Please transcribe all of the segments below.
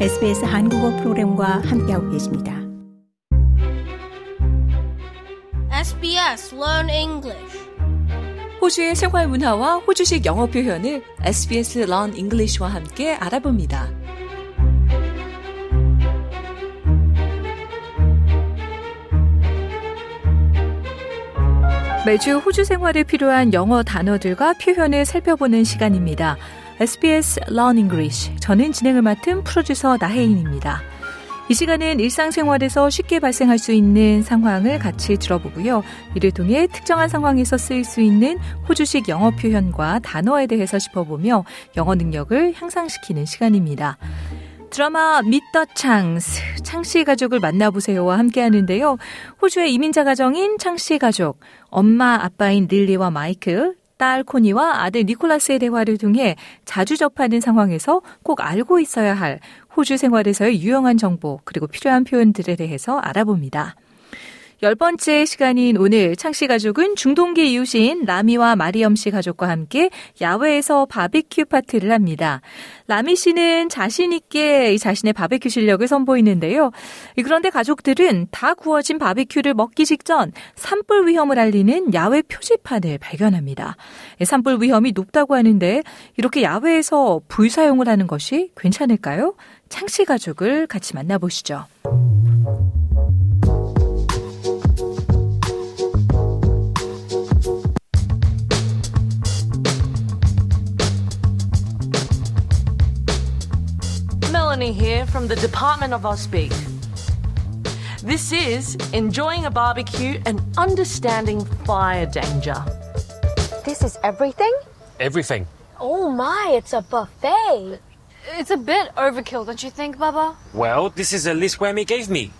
SBS 한국어 프로그램과 함께하고 계십니다. SBS Learn English. 호주의 생활 문화와 호주식 영어 표현을 SBS Learn English와 함께 알아봅니다. 매주 호주 생활에 필요한 영어 단어들과 표현을 살펴보는 시간입니다. SBS Learn English. 저는 진행을 맡은 프로듀서 나혜인입니다. 이 시간은 일상생활에서 쉽게 발생할 수 있는 상황을 같이 들어보고요. 이를 통해 특정한 상황에서 쓰일 수 있는 호주식 영어 표현과 단어에 대해서 짚어보며 영어 능력을 향상시키는 시간입니다. 드라마 미더 창스, 창씨 가족을 만나보세요와 함께 하는데요. 호주의 이민자 가정인 창씨 가족, 엄마, 아빠인 릴리와 마이크, 딸 코니와 아들 니콜라스의 대화를 통해 자주 접하는 상황에서 꼭 알고 있어야 할 호주 생활에서의 유용한 정보 그리고 필요한 표현들에 대해서 알아봅니다. 열 번째 시간인 오늘 창씨 가족은 중동계 이웃인 라미와 마리엄 씨 가족과 함께 야외에서 바비큐 파티를 합니다. 라미 씨는 자신 있게 자신의 바비큐 실력을 선보이는데요. 그런데 가족들은 다 구워진 바비큐를 먹기 직전 산불 위험을 알리는 야외 표지판을 발견합니다. 산불 위험이 높다고 하는데 이렇게 야외에서 불 사용을 하는 것이 괜찮을까요? 창씨 가족을 같이 만나보시죠. Melanie here from the Department of Auspeak. This is enjoying a barbecue and understanding fire danger. This is everything? Everything. Oh my, it's a buffet. It's a bit overkill, don't you think, Baba? Well, this is a list Wemmy gave me.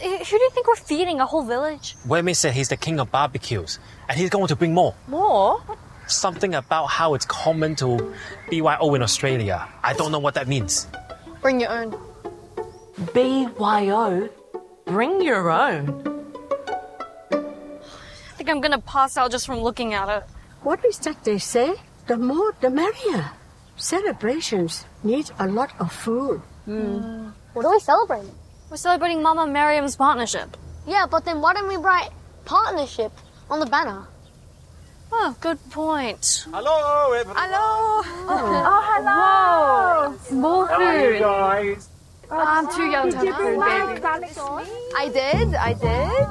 Eh, who do you think we're feeding? A whole village? Wemmy said he's the king of barbecues, and he's going to bring more. More? Something about how it's common to BYO in Australia. I don't know what that means. Bring your own. BYO, bring your own. I think I'm gonna pass out just from looking at it. What is that they say? The more the merrier. Celebrations need a lot of food. Hmm. What are we celebrating? We're celebrating Mama Miriam's partnership. Yeah, but then why don't we write partnership on the banner? Oh, good point. Hello, everyone. Oh, More How are you food. guys? I'm too young to have food, baby. I did, I did.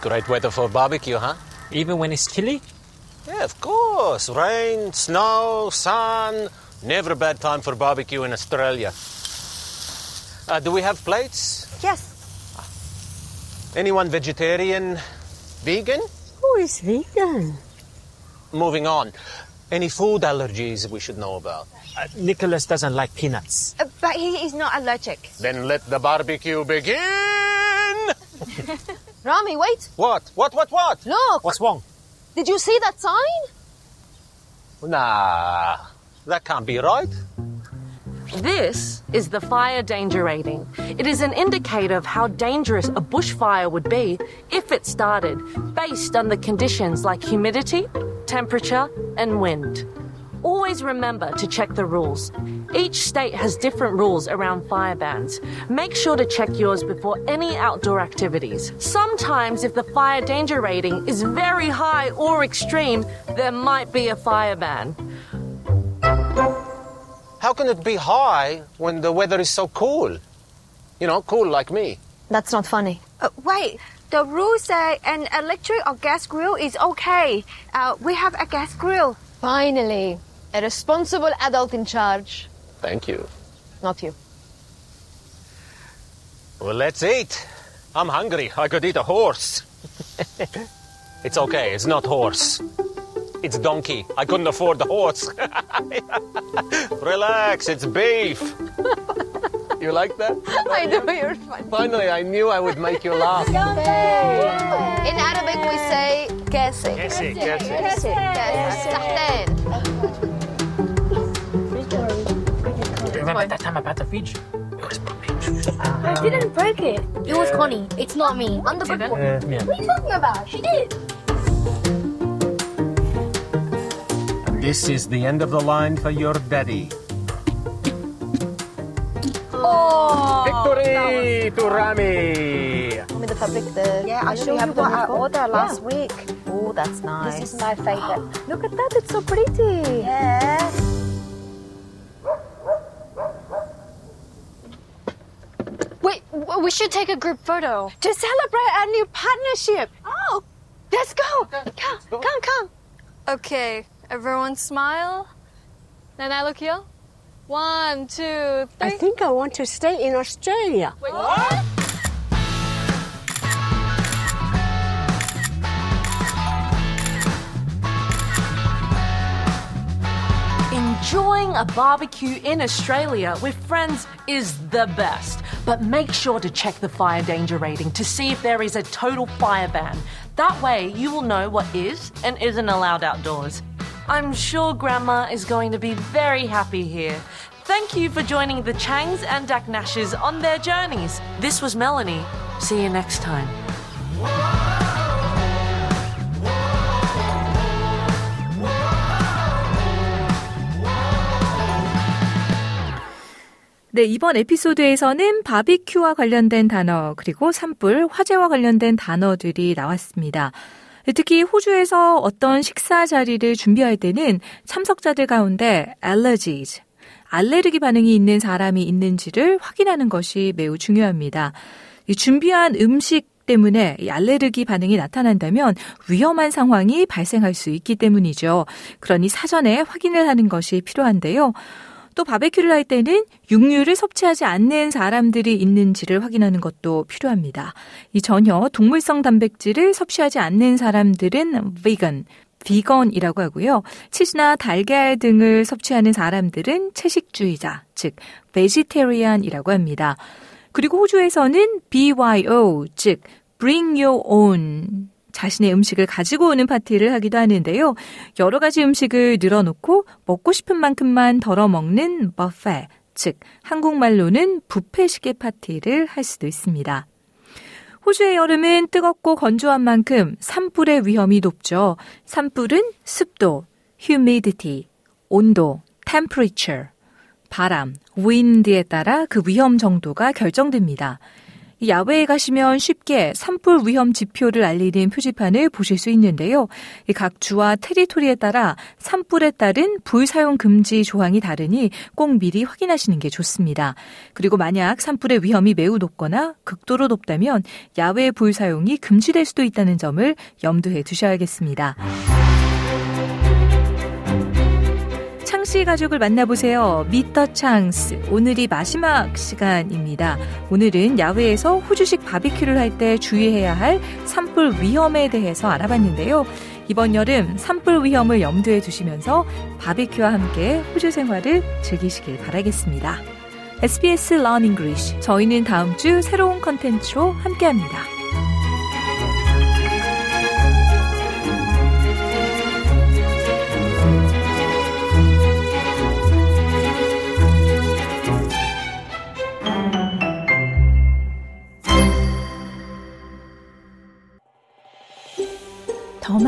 Great weather for barbecue, huh? Even when it's chilly? Yeah, of course. Rain, snow, sun. Never a bad time for barbecue in Australia. Uh, do we have plates? Yes. Anyone vegetarian? Vegan? Who is vegan? Moving on. Any food allergies we should know about? Uh, Nicholas doesn't like peanuts. Uh, but he is not allergic. Then let the barbecue begin! Rami, wait. What? What, what, what? Look. What's wrong? Did you see that sign? Nah, that can't be right. This is the fire danger rating. It is an indicator of how dangerous a bushfire would be if it started, based on the conditions like humidity, temperature, and wind. Always remember to check the rules. Each state has different rules around fire bans. Make sure to check yours before any outdoor activities. Sometimes, if the fire danger rating is very high or extreme, there might be a fire ban. How can it be high when the weather is so cool? You know, cool like me. That's not funny. Uh, wait, the rules say an electric or gas grill is okay. Uh, we have a gas grill. Finally, a responsible adult in charge. Thank you. Not you. Well, let's eat. I'm hungry. I could eat a horse. it's okay. It's not horse. It's donkey. I couldn't afford the horse. Relax. It's beef. you like that? I know you're fine. Finally, I knew I would make you laugh. In Arabic, we say كاسة. كاسة، كاسة. كاسة. كاسة. تحتين. Remember that time about the fridge? It was didn't break it. It was Connie. It's not me. I'm the good boy. Uh, yeah. What are you talking about? She did. This is the end of the line for your daddy. Oh. Victory to Rami! Show me the fabric there. Yeah, I'll show you what I ordered last week. Oh, that's nice. This is my favorite. Look at that, it's so pretty. Yeah. Wait, we should take a group photo. To celebrate our new partnership. Oh, let's go. Come, come, come. Okay, everyone smile. Then I look here. One, two, I think I want to stay in Australia. Wait, what? Enjoying a barbecue in Australia with friends is the best, but make sure to check the fire danger rating to see if there is a total fire ban. That way, you will know what is and isn't allowed outdoors. I'm sure Grandma is going to be very happy here. Thank you for joining the Changs and Daknashes on their journeys. This was Melanie. See you next time. 네, 이번 에피소드에서는 바비큐와 관련된 단어, 그리고 산불, 화재와 관련된 단어들이 나왔습니다. 특히 호주에서 어떤 식사 자리를 준비할 때는 참석자들 가운데 allergies, 알레르기 반응이 있는 사람이 있는지를 확인하는 것이 매우 중요합니다. 이 준비한 음식 때문에 이 알레르기 반응이 나타난다면 위험한 상황이 발생할 수 있기 때문이죠. 그러니 사전에 확인을 하는 것이 필요한데요. 또 바베큐를 할 때는 육류를 섭취하지 않는 사람들이 있는지를 확인하는 것도 필요합니다. 이 전혀 동물성 단백질을 섭취하지 않는 사람들은 vegan, 비건이라고 하고요. 치즈나 달걀 등을 섭취하는 사람들은 채식주의자, 즉 vegetarian이라고 합니다. 그리고 호주에서는 BYO, 즉 bring your own 자신의 음식을 가지고 오는 파티를 하기도 하는데요. 여러 가지 음식을 늘어놓고 먹고 싶은 만큼만 덜어 먹는 버페, 즉 한국말로는 뷔페식의 파티를 할 수도 있습니다. 호주의 여름은 뜨겁고 건조한 만큼 산불의 위험이 높죠. 산불은 습도, humidity, 온도, temperature, 바람, wind에 따라 그 위험 정도가 결정됩니다. 야외에 가시면 쉽게 산불 위험 지표를 알리는 표지판을 보실 수 있는데요. 각 주와 테리토리에 따라 산불에 따른 불 사용 금지 조항이 다르니 꼭 미리 확인하시는 게 좋습니다. 그리고 만약 산불의 위험이 매우 높거나 극도로 높다면 야외 불 사용이 금지될 수도 있다는 점을 염두에 두셔야겠습니다. 창씨 가족을 만나보세요. 미터 창스. 오늘이 마지막 시간입니다. 오늘은 야외에서 호주식 바비큐를 할 때 주의해야 할 산불 위험에 대해서 알아봤는데요. 이번 여름 산불 위험을 염두에 두시면서 바비큐와 함께 호주 생활을 즐기시길 바라겠습니다. SBS Learn English. 저희는 다음 주 새로운 컨텐츠로 함께합니다.